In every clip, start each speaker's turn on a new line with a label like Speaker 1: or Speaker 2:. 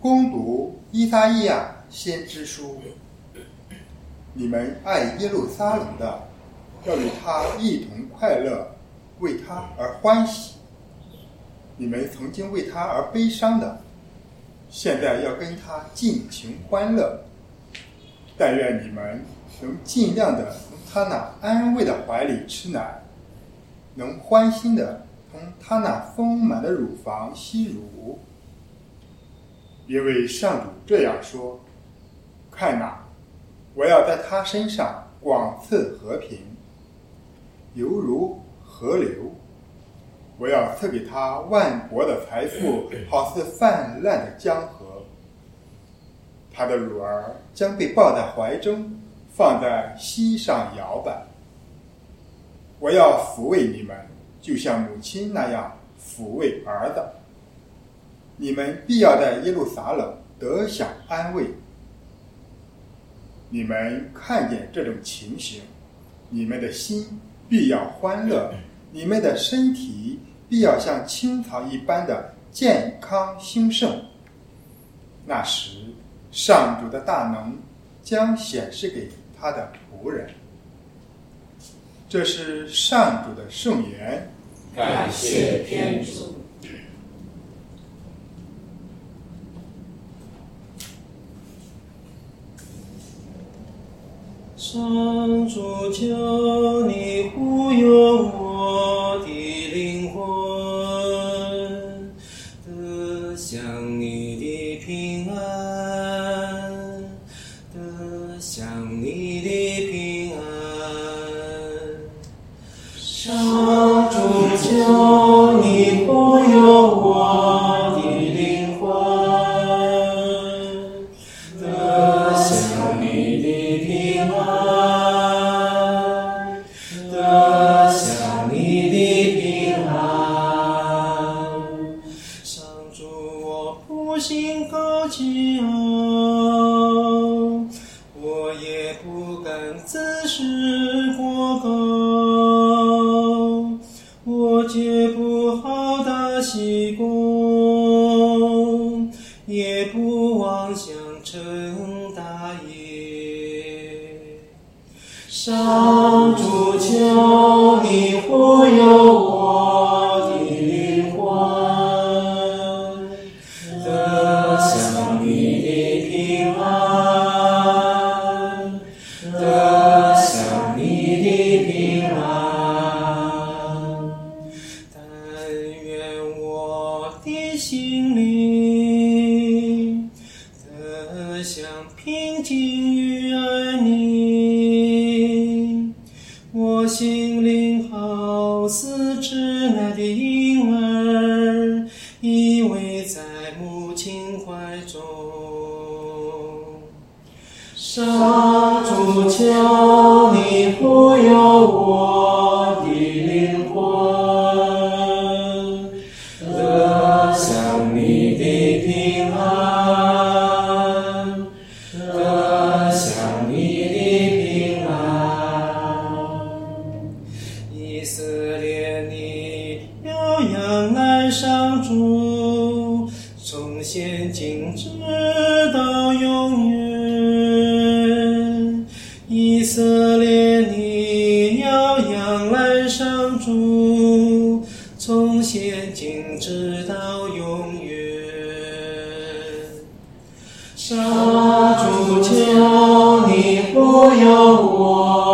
Speaker 1: 攻读伊撒伊亚先知书。你们爱耶路撒冷的，要与他一同快乐，为他而欢喜；你们曾经为他而悲伤的，现在要跟他尽情欢乐。但愿你们能尽量的从他那安慰的怀里吃奶，能欢心的从他那丰满的乳房吸乳。因为上主这样说：“看哪，我要在他身上广赐和平，犹如河流；我要赐给他万国的财富，好似泛滥的江河。他的乳儿将被抱在怀中，放在膝上摇摆。我要抚慰你们，就像母亲那样抚慰儿子。”你们必要在耶路撒冷得享安慰。你们看见这种情形，你们的心必要欢乐，你们的身体必要像青草一般的健康兴盛。那时，上主的大能将显示给他的仆人。这是上主的圣言。
Speaker 2: 感谢天主。
Speaker 3: 上主教你护佑西宫也不妄想成大业上主教上主，求你忽悠我的灵魂，得享你的平安，得享你的平安。以色列，你要仰赖上主。现今直到永远。以色列，你要仰赖上主，从现今直到永远。上主，求你不要我。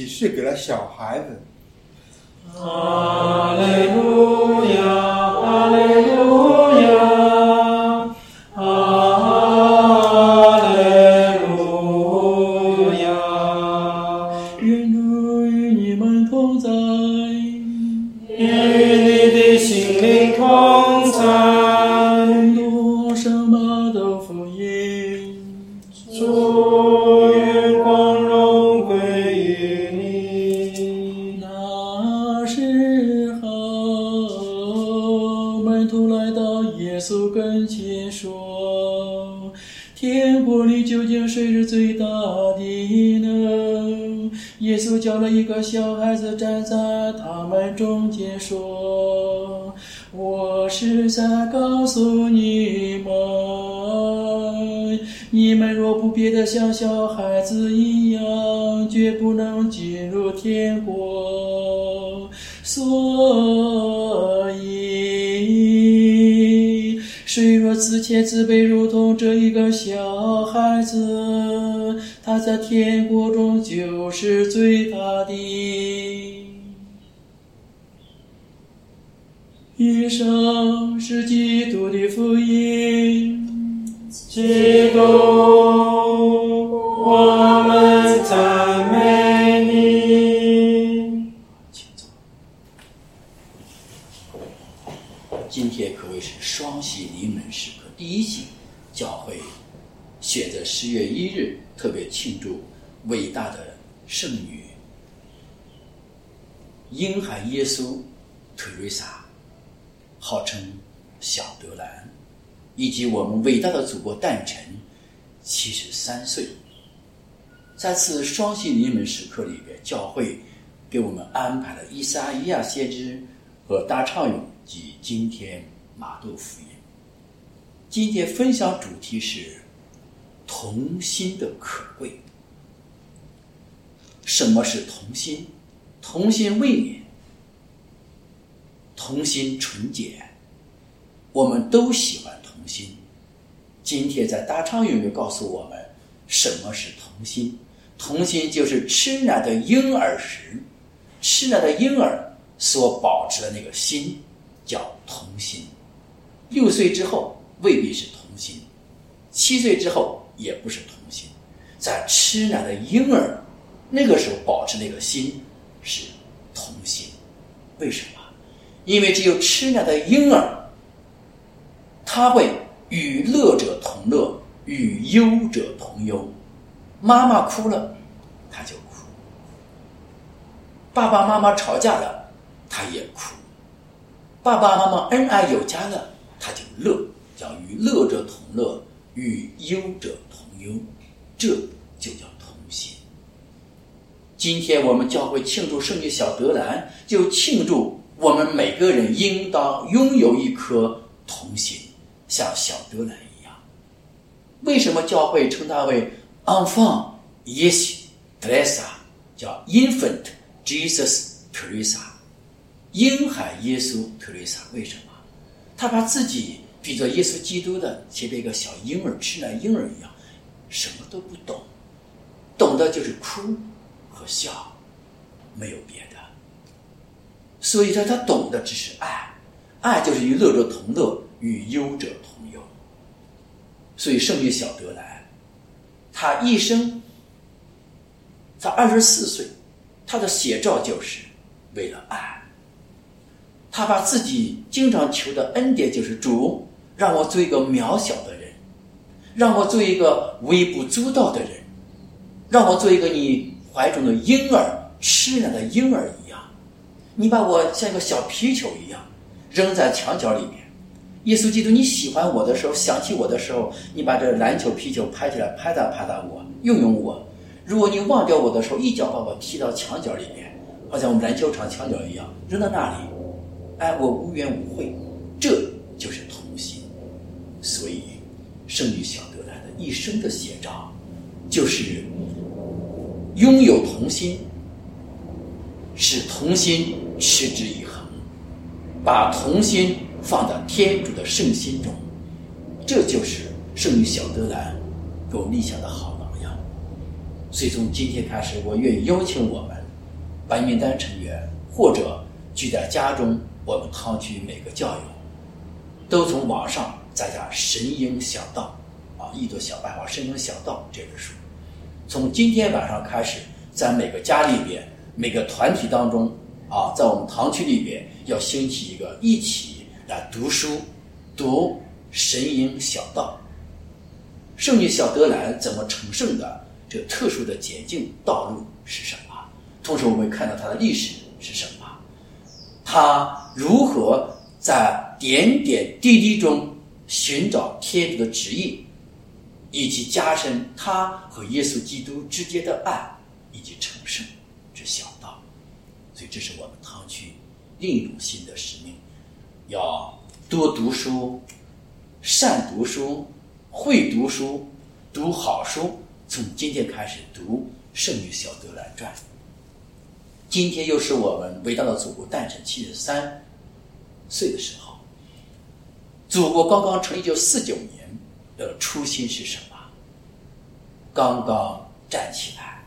Speaker 1: 启示
Speaker 3: 给了小孩子。哈利路亚，路亚，路亚。愿主与你们同在，与你的心灵同在。一个小孩子站在他们中间说：“我是在告诉你们，你们若不变得像小孩子一样，绝不能进入天国。所自谦自卑，如同这一个小孩子，他在天国中就是最大的。一生是基督的福音。
Speaker 2: 基督，
Speaker 4: 教会选择十月一日，特别庆祝伟大的圣女婴孩耶稣特瑞莎，号称小德兰，以及我们伟大的祖国诞辰七十三岁。在此双喜临门时刻里边，教会给我们安排了伊撒伊亚先知和大畅咏及今天马杜福音。今天分享主题是童心的可贵。什么是童心？童心未泯，童心纯洁。我们都喜欢童心。今天在大畅咏里告诉我们，什么是童心？童心就是吃奶的婴儿时，吃奶的婴儿所保持的那个心，叫童心。六岁之后未必是童心，七岁之后也不是童心。在吃奶的婴儿那个时候保持那个心是童心。为什么？因为只有吃奶的婴儿，他会与乐者同乐，与忧者同忧。妈妈哭了，他就哭；爸爸妈妈吵架了，他也哭；爸爸妈妈恩爱有加了，他就乐，叫与乐者同乐，与忧者同忧，这就叫同心。今天我们教会庆祝圣女小德兰，就庆祝我们每个人应当拥有一颗同心，像小德兰一样。为什么教会称它为 “enfant Jésus Teresa”，叫 “infant Jesus Teresa”，婴孩耶稣特蕾莎？为什么？他把自己比作耶稣基督的前面一个小婴儿，吃奶婴儿一样，什么都不懂，懂的就是哭和笑，没有别的。所以说，他懂的只是爱，爱就是与乐者同乐，与忧者同忧。所以，圣女小德兰，她一生，她二十四岁，她的写照就是为了爱。他把自己经常求的恩典就是主，让我做一个渺小的人，让我做一个微不足道的人，让我做一个你怀中的婴儿，吃奶的婴儿一样。你把我像一个小皮球一样扔在墙角里面。耶稣基督，你喜欢我的时候，想起我的时候，你把这篮球、皮球拍起来，拍打拍打我，用用我。如果你忘掉我的时候，一脚把我踢到墙角里面，好像我们篮球场墙角一样，扔到那里，哎，我无怨无悔，这就是同心。所以，圣女小德兰的一生的写照，就是拥有童心，使童心持之以恒，把童心放到天主的圣心中，这就是圣女小德兰给我立下的好榜样。所以从今天开始，我愿意邀请我们白名单成员，或者聚在家中，我们堂区每个教友，都从网上再加“神鹰小道”啊，一朵小白花“神鹰小道”这本书，从今天晚上开始，在每个家里边、每个团体当中啊，在我们堂区里边，要兴起一个一起来读书、读《神鹰小道》。圣女小德兰怎么成圣的？这个特殊的捷径道路是什么？同时，我们看到它的历史是什么？它如何在点点滴滴中寻找天主的旨意，以及加深他和耶稣基督之间的爱以及成圣之小道。所以，这是我们堂区另一种新的使命：要多读书，善读书，会读书，读好书。从今天开始读《圣女小德兰传》。今天又是我们伟大的祖国诞辰七十三岁的时候。祖国刚刚成立就四九年的初心是什么？刚刚站起来，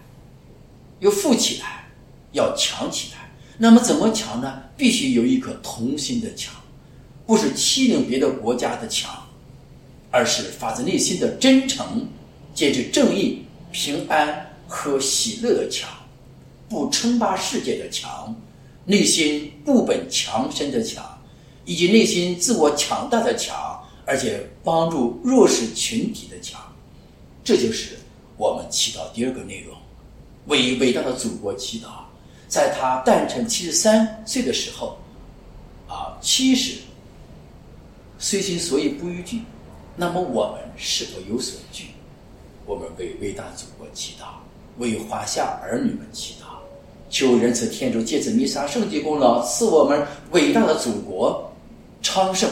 Speaker 4: 又富起来，要强起来。那么怎么强呢？必须有一颗童心的强，不是欺凌别的国家的强，而是发自内心的真诚。坚持正义、平安和喜乐的强，不称霸世界的强，内心不本强身的强，以及内心自我强大的强，而且帮助弱势群体的强，这就是我们祈祷第二个内容：为伟大的祖国祈祷，在他诞辰七十三岁的时候，啊，七十，随心所欲不逾矩，那么我们是否有所惧？我们为伟大祖国祈祷，为华夏儿女们祈祷，求仁慈天主借此弥撒圣洁功劳，赐我们伟大的祖国昌盛，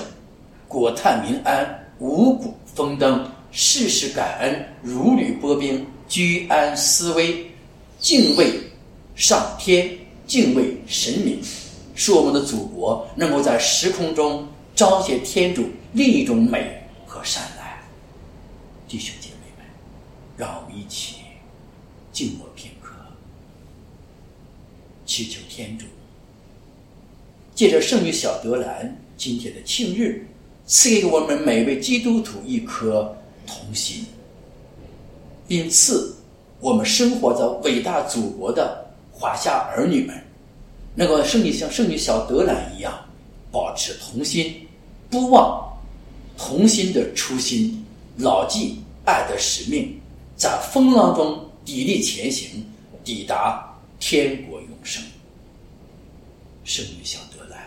Speaker 4: 国泰民安，五谷丰登，世事感恩，如履薄冰，居安思危，敬畏上天，敬畏神明，使我们的祖国能够在时空中彰显天主另一种美和善来，弟兄姐妹们。让我们一起静默片刻，祈求天主借着圣女小德兰今天的庆日，赐给我们每位基督徒一颗童心，并赐我们生活在伟大祖国的华夏儿女们，能够圣女像圣女小德兰一样，保持童心，不忘童心的初心，牢记爱的使命。在风浪中砥砺前行，抵达天国永生。圣女小德兰，